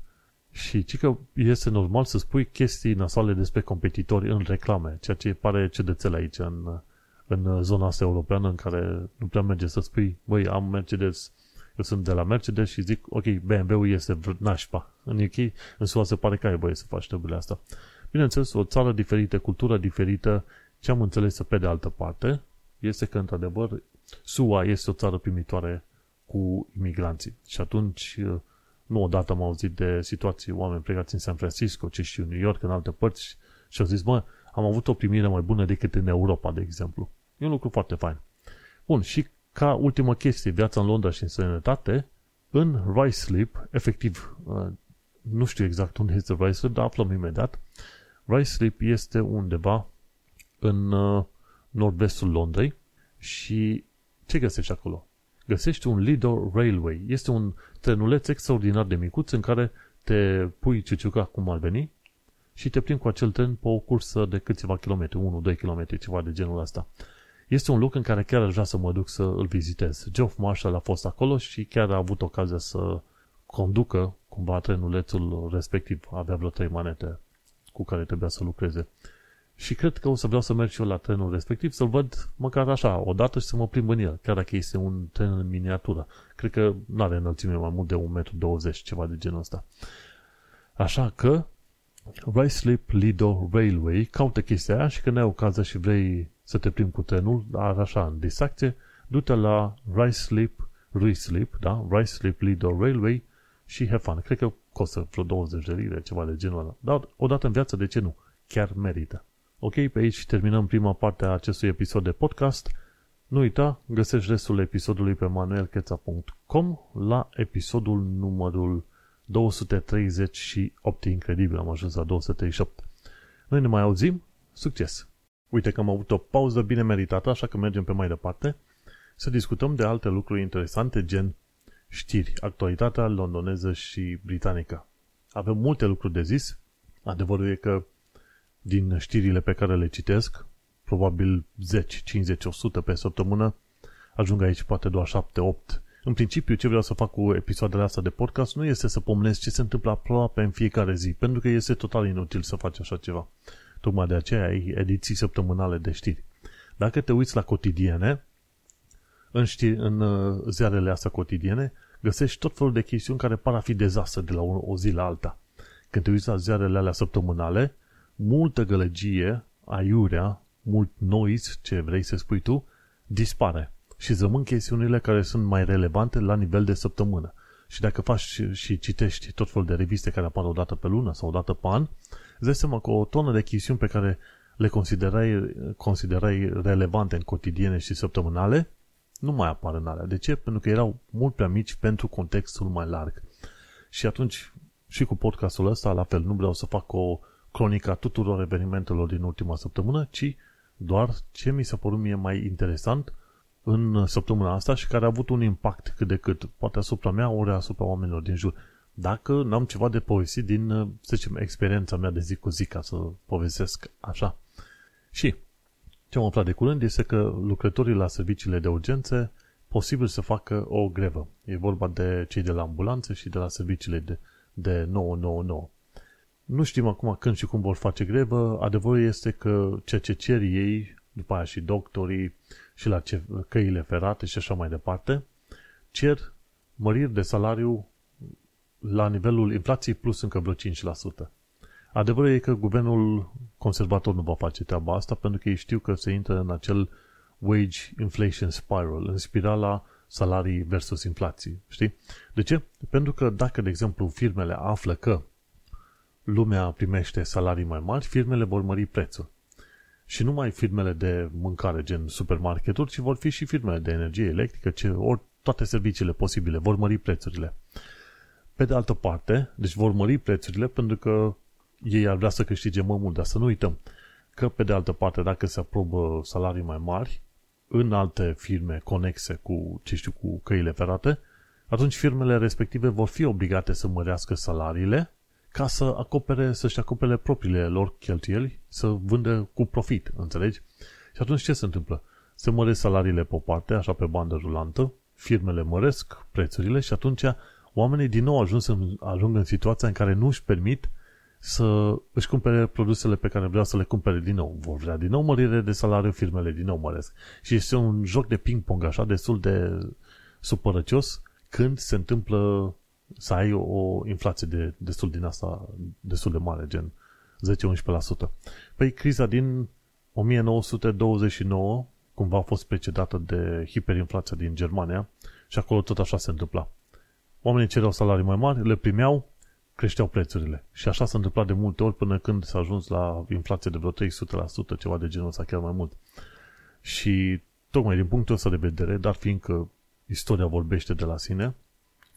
și ci că este normal să spui chestii nasale despre competitori în reclame, ceea ce pare cedățel aici în, în zona asta europeană în care nu prea merge să spui, băi, am Mercedes, eu sunt de la Mercedes și zic, ok, BMW-ul este nașpa. În UK, în SUA se pare că ai voie să faci treburile asta. Bineînțeles, o țară diferită, cultură diferită, ce am înțeles pe de altă parte, este că, într-adevăr, SUA este o țară primitoare cu imigranții. Și atunci, nu odată am auzit de situații oameni plecați în San Francisco, ce știu, New York, în alte părți, și au zis, mă, am avut o primire mai bună decât în Europa, de exemplu. E un lucru foarte fain. Bun, și ca ultimă chestie, viața în Londra și în sănătate, în Rice Sleep, efectiv, uh, nu știu exact unde este Rice Sleep, dar aflăm imediat. Rice Sleep este undeva în uh, nord-vestul Londrei și ce găsești acolo? Găsești un Lido Railway. Este un trenuleț extraordinar de micuț în care te pui ciuciuca cum ar veni și te plimbi cu acel tren pe o cursă de câțiva kilometri, 1-2 km, ceva de genul ăsta. Este un loc în care chiar aș vrea să mă duc să îl vizitez. Geoff Marshall a fost acolo și chiar a avut ocazia să conducă cumva trenulețul respectiv. Avea vreo trei manete cu care trebuia să lucreze. Și cred că o să vreau să merg și eu la trenul respectiv, să-l văd măcar așa, o dată și să mă plimb în el, chiar dacă este un tren în miniatură. Cred că nu are înălțime mai mult de 1,20 m, ceva de genul ăsta. Așa că, Rice Sleep Lido Railway, caută chestia aia și când ai ocazia și vrei să te plimbi cu trenul, dar așa, în distracție, du-te la Rice Sleep, Rice Sleep, da? Rice Sleep Lido Railway și have fun. Cred că costă vreo 20 de lire, ceva de genul ăla. Dar odată în viață, de ce nu? Chiar merită. Ok, pe aici terminăm prima parte a acestui episod de podcast. Nu uita, găsești restul episodului pe manuelcheța.com la episodul numărul 238. Incredibil, am ajuns la 238. Noi ne mai auzim. Succes! Uite că am avut o pauză bine meritată, așa că mergem pe mai departe să discutăm de alte lucruri interesante, gen știri, actualitatea londoneză și britanică. Avem multe lucruri de zis. Adevărul e că din știrile pe care le citesc, probabil 10, 50, 100 pe săptămână, ajung aici poate doar 7, 8. În principiu, ce vreau să fac cu episoadele astea de podcast nu este să pomenesc ce se întâmplă aproape în fiecare zi, pentru că este total inutil să faci așa ceva. Tocmai de aceea ai ediții săptămânale de știri. Dacă te uiți la cotidiene, în, știri, în uh, ziarele astea cotidiene, găsești tot felul de chestiuni care par a fi dezastre de la o, o zi la alta. Când te uiți la ziarele alea săptămânale, multă gălăgie, aiurea, mult noise, ce vrei să spui tu, dispare. Și zămân chestiunile care sunt mai relevante la nivel de săptămână. Și dacă faci și citești tot felul de reviste care apar o dată pe lună sau o dată pe an, îți dai seama că o tonă de chestiuni pe care le considerai, considerai relevante în cotidiene și săptămânale, nu mai apar în alea. De ce? Pentru că erau mult prea mici pentru contextul mai larg. Și atunci, și cu podcastul ăsta, la fel, nu vreau să fac o cronica tuturor evenimentelor din ultima săptămână, ci doar ce mi s-a părut mie mai interesant în săptămâna asta și care a avut un impact cât de cât, poate asupra mea, ori asupra oamenilor din jur. Dacă n-am ceva de povestit din, să zicem, experiența mea de zi cu zi, ca să povestesc așa. Și ce am aflat de curând este că lucrătorii la serviciile de urgențe posibil să facă o grevă. E vorba de cei de la ambulanțe și de la serviciile de, de 999. Nu știm acum când și cum vor face grevă. Adevărul este că ceea ce cer ei, după aia și doctorii, și la căile ferate și așa mai departe, cer măriri de salariu la nivelul inflației plus încă vreo 5%. Adevărul e că guvernul conservator nu va face treaba asta pentru că ei știu că se intră în acel wage inflation spiral, în spirala salarii versus inflații. Știi? De ce? Pentru că dacă, de exemplu, firmele află că lumea primește salarii mai mari, firmele vor mări prețul. Și nu mai firmele de mâncare, gen supermarketuri, ci vor fi și firmele de energie electrică, ce, ori toate serviciile posibile vor mări prețurile. Pe de altă parte, deci vor mări prețurile pentru că ei ar vrea să câștige mai mult, dar să nu uităm că, pe de altă parte, dacă se aprobă salarii mai mari în alte firme conexe cu, ce știu, cu căile ferate, atunci firmele respective vor fi obligate să mărească salariile ca să acopere, să-și acopere propriile lor cheltuieli, să vândă cu profit, înțelegi? Și atunci ce se întâmplă? Se măresc salariile pe o parte, așa pe bandă rulantă, firmele măresc prețurile și atunci oamenii din nou ajung, în, ajung în situația în care nu își permit să își cumpere produsele pe care vreau să le cumpere din nou. Vor vrea din nou mărire de salariu, firmele din nou măresc. Și este un joc de ping-pong așa, destul de supărăcios când se întâmplă să ai o inflație de, destul din asta, destul de mare, gen 10-11%. Păi criza din 1929 cumva a fost precedată de hiperinflația din Germania și acolo tot așa se întâmpla. Oamenii cereau salarii mai mari, le primeau, creșteau prețurile. Și așa s-a întâmplat de multe ori până când s-a ajuns la inflație de vreo 300%, ceva de genul ăsta, chiar mai mult. Și tocmai din punctul ăsta de vedere, dar fiindcă istoria vorbește de la sine,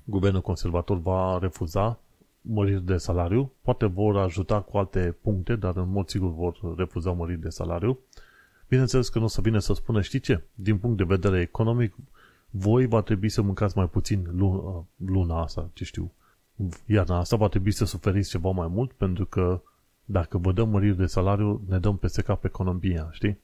guvernul conservator va refuza măriri de salariu, poate vor ajuta cu alte puncte, dar în mod sigur vor refuza măriri de salariu. Bineînțeles că nu o să vină să spună, știi ce, din punct de vedere economic, voi va trebui să mâncați mai puțin luna, luna asta, ce știu, iarna asta va trebui să suferiți ceva mai mult, pentru că dacă vă dăm măriri de salariu, ne dăm peste cap economia, știi?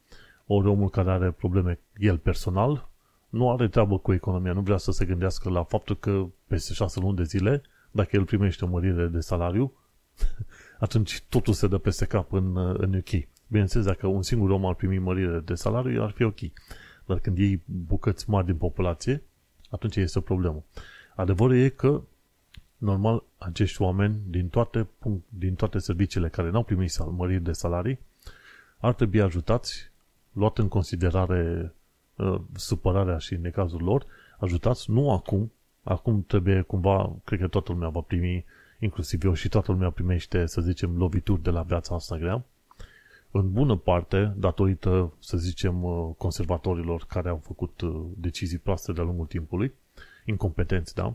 Ori omul care are probleme, el personal, nu are treabă cu economia, nu vrea să se gândească la faptul că peste șase luni de zile, dacă el primește o mărire de salariu, [LAUGHS] atunci totul se dă peste cap în, în UK. Bineînțeles, dacă un singur om ar primi mărire de salariu, ar fi ok. Dar când iei bucăți mari din populație, atunci este o problemă. Adevărul e că, normal, acești oameni din toate, din toate serviciile care n-au primit măriri de salarii, ar trebui ajutați, luat în considerare uh, supărarea și necazul lor, ajutați nu acum, acum trebuie cumva, cred că toată lumea va primi, inclusiv eu și toată lumea primește, să zicem, lovituri de la viața asta grea, în bună parte, datorită, să zicem, uh, conservatorilor care au făcut uh, decizii proaste de-a lungul timpului, incompetenți, da?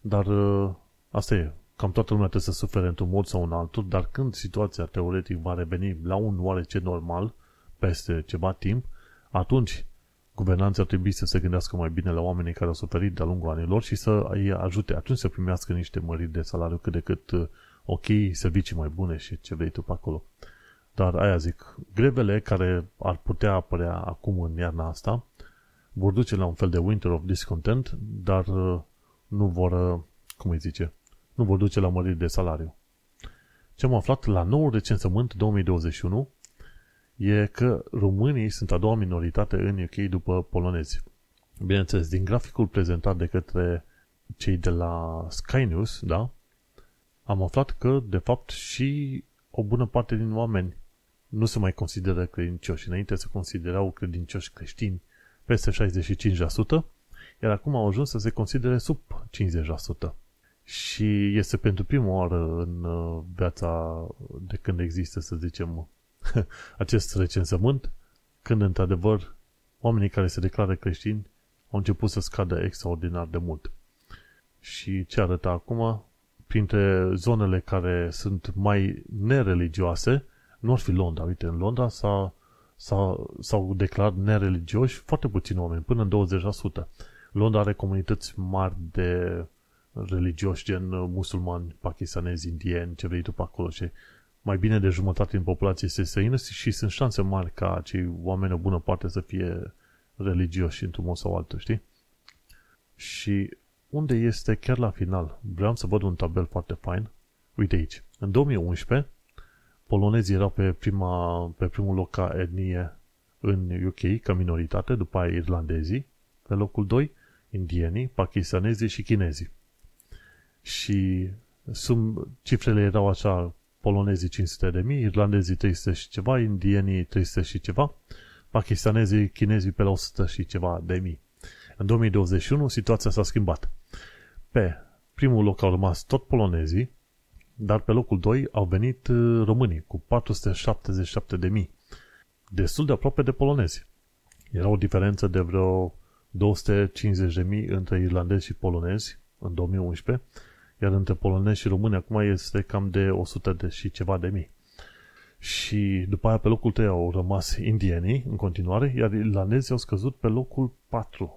Dar uh, asta e, cam toată lumea trebuie să sufere într-un mod sau un altul, dar când situația teoretic va reveni la un oarece normal, peste ceva timp, atunci guvernanții ar trebui să se gândească mai bine la oamenii care au suferit de-a lungul anilor și să îi ajute atunci să primească niște măriri de salariu cât de cât ok, servicii mai bune și ce vrei tu pe acolo. Dar aia zic, grevele care ar putea apărea acum în iarna asta vor duce la un fel de winter of discontent, dar uh, nu vor, uh, cum îi zice, nu vor duce la măriri de salariu. Ce am aflat la noul recensământ 2021 e că românii sunt a doua minoritate în UK după polonezi. Bineînțeles, din graficul prezentat de către cei de la Sky News, da, am aflat că, de fapt, și o bună parte din oameni nu se mai consideră credincioși. Înainte se considerau credincioși creștini peste 65%, iar acum au ajuns să se considere sub 50%. Și este pentru prima oară în uh, viața de când există, să zicem, [LAUGHS] acest recensământ, când într-adevăr oamenii care se declară creștini au început să scadă extraordinar de mult. Și ce arată acum? Printre zonele care sunt mai nereligioase, nu ar fi Londra. Uite, în Londra s-a, s-a, s-au declarat nereligioși foarte puțini oameni, până în 20%. Londra are comunități mari de religioși, gen musulmani, pakistanezi, indieni, ce vrei tu pe acolo și mai bine de jumătate din populație este străină și sunt șanse mari ca acei oameni o bună parte să fie religioși într-un mod sau altul, știi? Și unde este chiar la final? Vreau să văd un tabel foarte fain. Uite aici. În 2011, polonezii erau pe, prima, pe primul loc ca etnie în UK, ca minoritate, după aia irlandezii, pe locul 2, indienii, pakistanezii și chinezii. Și sum, cifrele erau așa, polonezii 500 de mii, irlandezii 300 și ceva, indienii 300 și ceva, pakistanezii, chinezii pe la 100 și ceva de mii. În 2021 situația s-a schimbat. Pe primul loc au rămas tot polonezii, dar pe locul 2 au venit uh, românii cu 477 de mii. Destul de aproape de polonezi. Era o diferență de vreo 250 de mii între irlandezi și polonezi în 2011, iar între polonezi și români acum este cam de 100 de și ceva de mii. Și după aia pe locul 3 au rămas indienii în continuare, iar irlandezii au scăzut pe locul 4.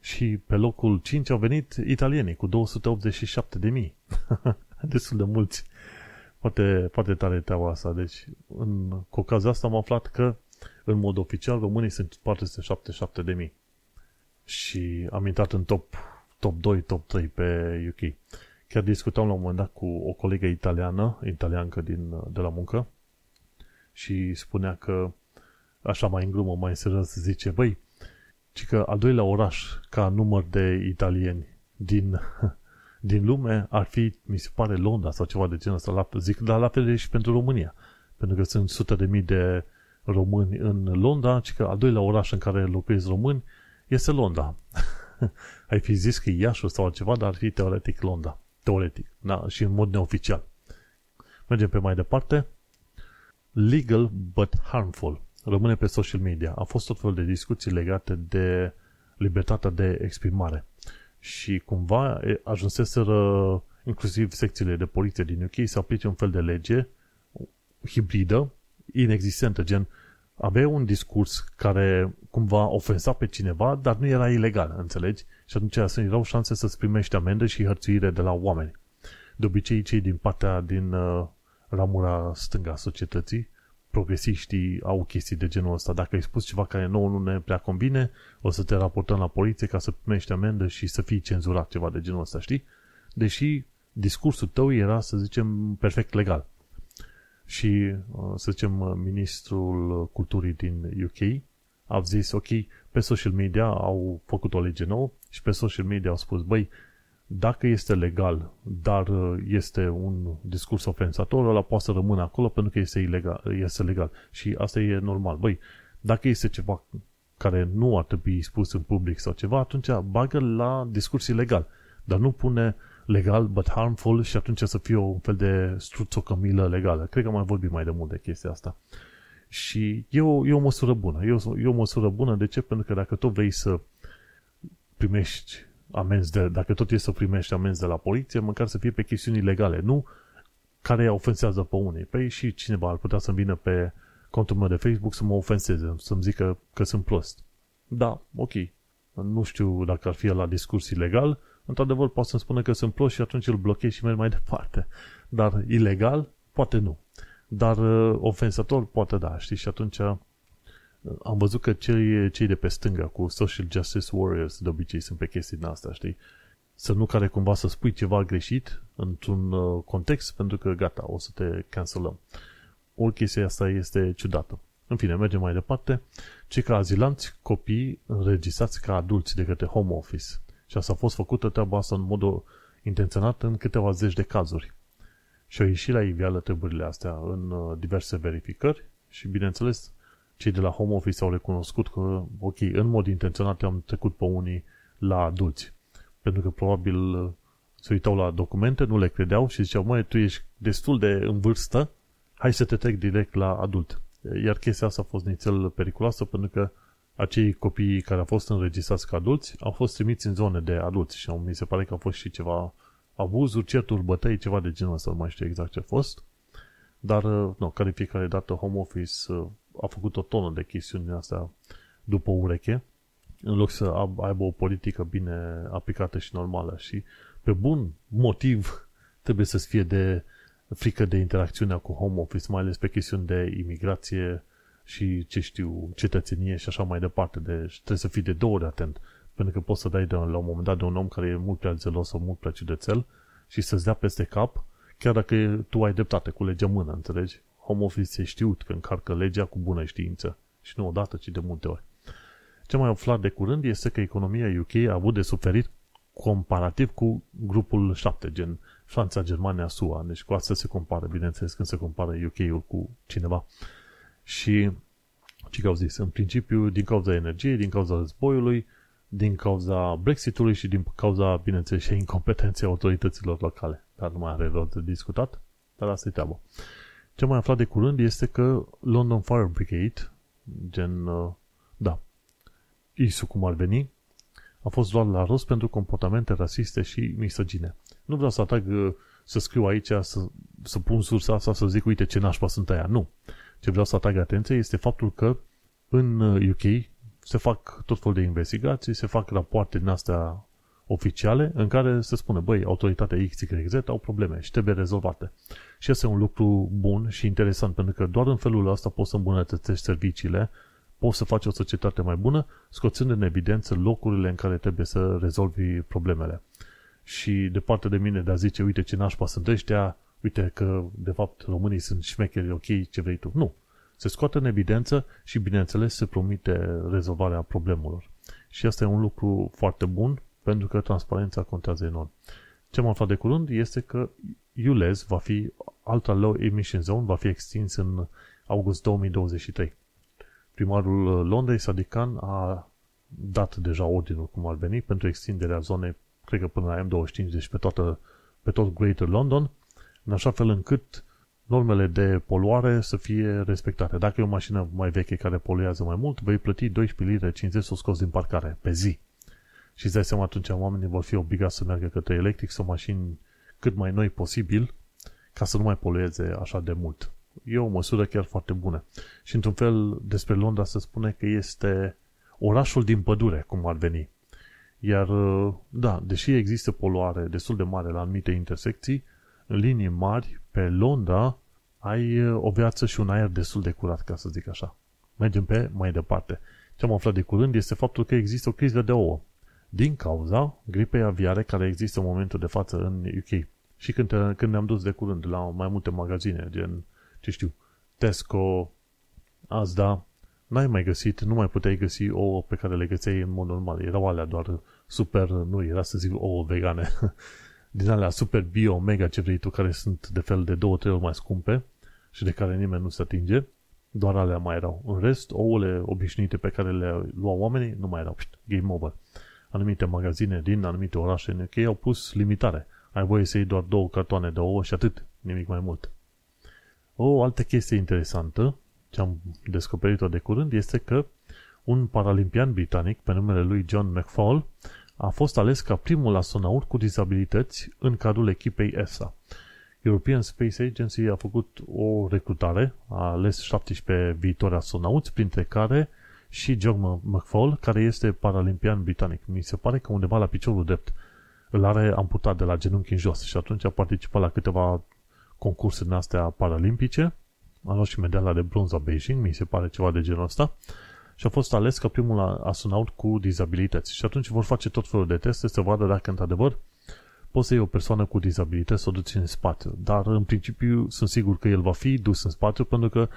Și pe locul 5 au venit italienii cu 287 de mii. [LAUGHS] destul de mulți. Poate, poate tare teaua asta. Deci, în, cu ocazia asta am aflat că, în mod oficial, românii sunt 477 de mii. Și am intrat în top, top 2, top 3 pe UK. Chiar discutam la un moment dat cu o colegă italiană, italiancă din, de la muncă, și spunea că, așa mai în glumă, mai în serios, zice, băi, ci că al doilea oraș ca număr de italieni din din lume ar fi, mi se pare, Londra sau ceva de genul ăsta. La, zic, dar la fel și pentru România. Pentru că sunt sute de mii de români în Londra, ci că al doilea oraș în care locuiesc români este Londra. [LAUGHS] Ai fi zis că e Iașu sau altceva, dar ar fi teoretic Londra. Teoretic, da, și în mod neoficial. Mergem pe mai departe. Legal but harmful. Rămâne pe social media. A fost tot felul de discuții legate de libertatea de exprimare. Și cumva ajunseseră inclusiv secțiile de poliție din UK să aplice un fel de lege hibridă, inexistentă, gen avea un discurs care cumva ofensa pe cineva, dar nu era ilegal, înțelegi? Și atunci erau șanse să-ți primești amendă și hărțuire de la oameni. De obicei, cei din partea din uh, ramura stânga societății, progresiștii au chestii de genul ăsta. Dacă ai spus ceva care nouă nu ne prea convine, o să te raportăm la poliție ca să primești amendă și să fii cenzurat ceva de genul ăsta, știi? Deși discursul tău era, să zicem, perfect legal. Și, uh, să zicem, uh, ministrul culturii din UK a zis, ok, pe social media au făcut o lege nouă și pe social media au spus, băi, dacă este legal, dar uh, este un discurs ofensator, ăla poate să rămână acolo pentru că este, ilegal, este legal. Și asta e normal. Băi, dacă este ceva care nu ar trebui spus în public sau ceva, atunci bagă la discurs ilegal. Dar nu pune legal but harmful și atunci să fie un fel de struțocămilă legală. Cred că mai vorbim mai de mult de chestia asta. Și e o, e o măsură bună. E o, e o măsură bună. De ce? Pentru că dacă tot vrei să primești amenzi de, dacă tot e să primești amenzi de la poliție, măcar să fie pe chestiuni legale, nu care ofensează pe unii. Păi și cineva ar putea să vină pe contul meu de Facebook să mă ofenseze, să-mi zică că sunt prost. Da, ok. Nu știu dacă ar fi la discurs ilegal, într-adevăr poate să-mi spună că sunt prost și atunci îl blochez și merg mai [LAUGHS] departe. Dar ilegal, poate nu. Dar uh, ofensator, poate da, știi? Și atunci uh, am văzut că cei, cei de pe stânga cu Social Justice Warriors de obicei sunt pe chestii din asta, știi? Să nu care cumva să spui ceva greșit într-un uh, context pentru că gata, o să te cancelăm. O chestie asta este ciudată. În fine, mergem mai departe. Cei ca azilanți copii înregistrați ca adulți de către Home Office. Și asta a fost făcută treaba asta în mod intenționat în câteva zeci de cazuri. Și au ieșit la iveală treburile astea în uh, diverse verificări și, bineînțeles, cei de la Home Office au recunoscut că, ok, în mod intenționat am trecut pe unii la adulți. Pentru că probabil uh, se uitau la documente, nu le credeau și ziceau, măi, tu ești destul de în vârstă, hai să te trec direct la adult. Iar chestia asta a fost nițel periculoasă pentru că acei copii care au fost înregistrați ca adulți au fost trimiți în zone de adulți și mi se pare că au fost și ceva abuzuri, certuri, bătăi, ceva de genul ăsta, nu mai știu exact ce a fost. Dar, uh, nu, care fiecare dată Home Office uh, a făcut o tonă de chestiuni din astea după ureche, în loc să aibă o politică bine aplicată și normală și pe bun motiv [LAUGHS] trebuie să fie de frică de interacțiunea cu home office, mai ales pe chestiuni de imigrație și, ce știu, cetățenie și așa mai departe. Deci trebuie să fii de două ori atent, pentru că poți să dai de, la un moment dat de un om care e mult prea zelos sau mult prea ciudățel și să-ți dea peste cap, chiar dacă tu ai dreptate cu legea mână, înțelegi? Home office e știut că încarcă legea cu bună știință. Și nu odată, ci de multe ori. Ce mai aflat de curând este că economia UK a avut de suferit comparativ cu grupul 7, gen Franța, Germania, SUA. Deci cu asta se compară, bineînțeles, când se compară UK-ul cu cineva. Și ce au zis? În principiu, din cauza energiei, din cauza războiului, din cauza Brexitului și din cauza, bineînțeles, și incompetenței autorităților locale. Dar nu mai are rost de discutat, dar asta e treaba. Ce mai aflat de curând este că London Fire Brigade, gen, uh, da, ISU cum ar veni, a fost luat la rost pentru comportamente rasiste și misogine. Nu vreau să atrag, uh, să scriu aici, să, să pun sursa asta, să zic, uite ce nașpa sunt aia. Nu. Ce vreau să atrag atenție este faptul că în UK uh, se fac tot felul de investigații, se fac rapoarte din astea oficiale în care se spune, băi, autoritatea XYZ au probleme și trebuie rezolvate. Și este un lucru bun și interesant, pentru că doar în felul ăsta poți să îmbunătățești serviciile, poți să faci o societate mai bună, scoțând în evidență locurile în care trebuie să rezolvi problemele. Și de partea de mine de a zice, uite ce nașpa sunt ăștia, uite că de fapt românii sunt șmecheri, ok, ce vrei tu. Nu. Se scoate în evidență și bineînțeles se promite rezolvarea problemelor. Și asta e un lucru foarte bun pentru că transparența contează enorm. Ce am aflat de curând este că ULEZ va fi, Ultra Low Emission Zone va fi extins în august 2023. Primarul Londrei, Sadikan, a dat deja ordinul cum ar veni pentru extinderea zonei, cred că până la M25, deci pe, toată, pe tot Greater London, în așa fel încât normele de poluare să fie respectate. Dacă e o mașină mai veche care poluează mai mult, vei plăti 12 lire 50 să o scoți din parcare pe zi. Și îți dai seama atunci oamenii vor fi obligați să meargă către electric sau mașini cât mai noi posibil ca să nu mai polueze așa de mult. E o măsură chiar foarte bună. Și într-un fel despre Londra se spune că este orașul din pădure, cum ar veni. Iar, da, deși există poluare destul de mare la anumite intersecții, în linii mari, pe Londra, ai o viață și un aer destul de curat, ca să zic așa. Mergem pe mai departe. Ce am aflat de curând este faptul că există o criză de ouă din cauza gripei aviare care există în momentul de față în UK. Și când, te, când ne-am dus de curând la mai multe magazine, gen, ce știu, Tesco, Asda, n-ai mai găsit, nu mai puteai găsi ouă pe care le găseai în mod normal. Erau alea doar super, nu era să zic ouă vegane, [LAUGHS] din alea super bio, mega ce vrei tu, care sunt de fel de două, trei ori mai scumpe și de care nimeni nu se atinge. Doar alea mai erau. În rest, ouăle obișnuite pe care le luau oamenii nu mai erau. Game over. Anumite magazine din anumite orașe în UK au pus limitare. Ai voie să iei doar două cartoane de ouă și atât. Nimic mai mult. O altă chestie interesantă ce am descoperit-o de curând este că un paralimpian britanic pe numele lui John McFall a fost ales ca primul astronaut cu dizabilități în cadrul echipei ESA. European Space Agency a făcut o recrutare, a ales 17 viitori astronauți, printre care și John McFall, care este paralimpian britanic. Mi se pare că undeva la piciorul drept îl are amputat de la genunchi în jos și atunci a participat la câteva concursuri din astea paralimpice. A luat și medalia de bronz la Beijing, mi se pare ceva de genul ăsta și a fost ales ca primul astronaut cu dizabilități. Și atunci vor face tot felul de teste să vadă dacă într-adevăr poți să iei o persoană cu dizabilități să o duci în spațiu. Dar în principiu sunt sigur că el va fi dus în spațiu pentru că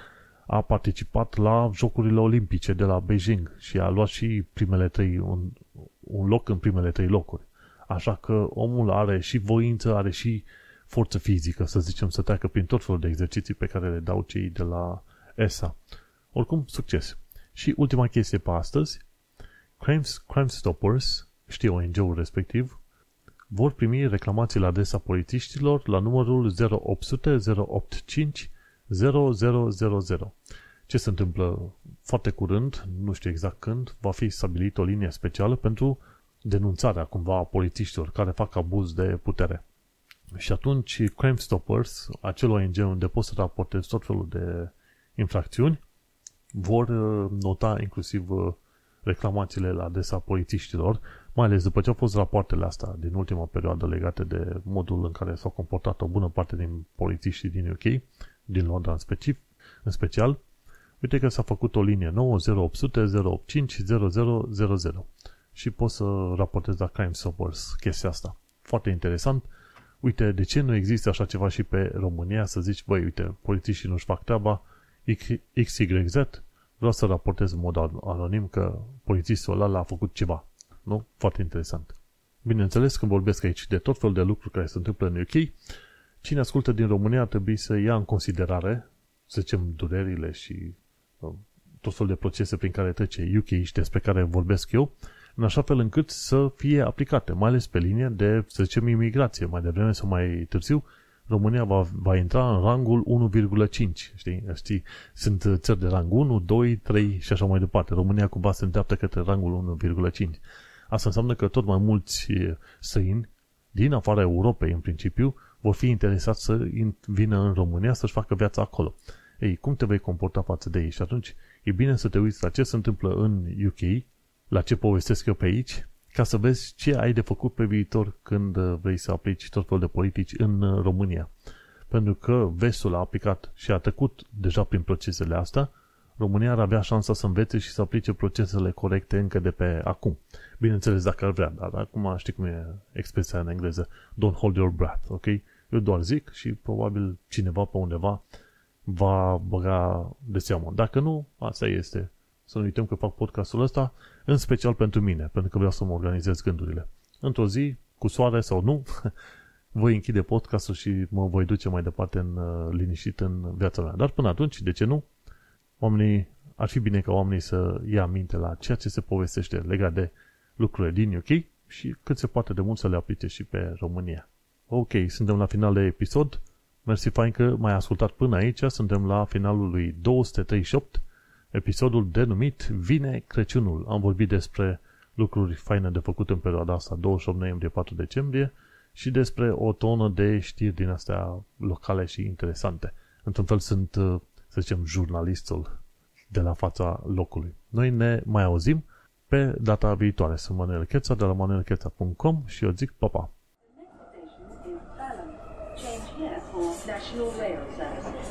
a participat la Jocurile Olimpice de la Beijing și a luat și primele trei, un, un loc în primele trei locuri. Așa că omul are și voință, are și forță fizică, să zicem, să treacă prin tot felul de exerciții pe care le dau cei de la ESA. Oricum, succes! Și ultima chestie pe astăzi, Crime, Crime Stoppers, știu ONG-ul respectiv, vor primi reclamații la adresa polițiștilor la numărul 0800 085 0000. Ce se întâmplă foarte curând, nu știu exact când, va fi stabilit o linie specială pentru denunțarea cumva a polițiștilor care fac abuz de putere. Și atunci Crime Stoppers, acel ONG unde poți să raportezi tot felul de infracțiuni, vor uh, nota inclusiv uh, reclamațiile la adresa polițiștilor, mai ales după ce au fost rapoartele astea din ultima perioadă legate de modul în care s-au comportat o bună parte din polițiștii din UK, din Londra în, specific, în special, uite că s-a făcut o linie nouă 0800 085 0000 și poți să raportezi la Crime Stoppers chestia asta. Foarte interesant. Uite, de ce nu există așa ceva și pe România să zici, băi, uite, polițiștii nu-și fac treaba, XYZ, vreau să raportez în mod anonim că polițistul ăla l-a făcut ceva. Nu? Foarte interesant. Bineînțeles, când vorbesc aici de tot felul de lucruri care se întâmplă în UK, cine ascultă din România ar trebui să ia în considerare, să zicem, durerile și uh, tot felul de procese prin care trece UK și despre care vorbesc eu, în așa fel încât să fie aplicate, mai ales pe linie de, să zicem, imigrație, mai devreme sau mai târziu, România va, va intra în rangul 1,5, știi? știi? Sunt țări de rang 1, 2, 3 și așa mai departe. România cumva se îndreaptă către rangul 1,5. Asta înseamnă că tot mai mulți străini din afara Europei, în principiu, vor fi interesați să vină în România să-și facă viața acolo. Ei, cum te vei comporta față de ei? Și atunci e bine să te uiți la ce se întâmplă în UK, la ce povestesc eu pe aici, ca să vezi ce ai de făcut pe viitor când vrei să aplici tot felul de politici în România. Pentru că vestul a aplicat și a trecut deja prin procesele astea, România ar avea șansa să învețe și să aplice procesele corecte încă de pe acum. Bineînțeles, dacă ar vrea, dar acum știi cum e expresia în engleză, don't hold your breath, ok? Eu doar zic și probabil cineva pe undeva va băga de seamă. Dacă nu, asta este. Să nu uităm că fac podcastul ăsta în special pentru mine, pentru că vreau să mă organizez gândurile. Într-o zi, cu soare sau nu, [LAUGHS] voi închide podcastul și mă voi duce mai departe în uh, liniștit în viața mea. Dar până atunci, de ce nu? Oamenii ar fi bine ca oamenii să ia minte la ceea ce se povestește legat de lucrurile din UK și cât se poate de mult să le aplice și pe România. Ok, suntem la final de episod. Mersi fain că m-ai ascultat până aici. Suntem la finalul lui 238, episodul denumit Vine Crăciunul. Am vorbit despre lucruri faine de făcut în perioada asta, 28 noiembrie, 4 decembrie, și despre o tonă de știri din astea locale și interesante. Într-un fel sunt, să zicem, jurnalistul de la fața locului. Noi ne mai auzim pe data viitoare. Sunt Manuel Cheța de la manuelcheța.com și eu zic pa, pa! Change here for National Rail Services.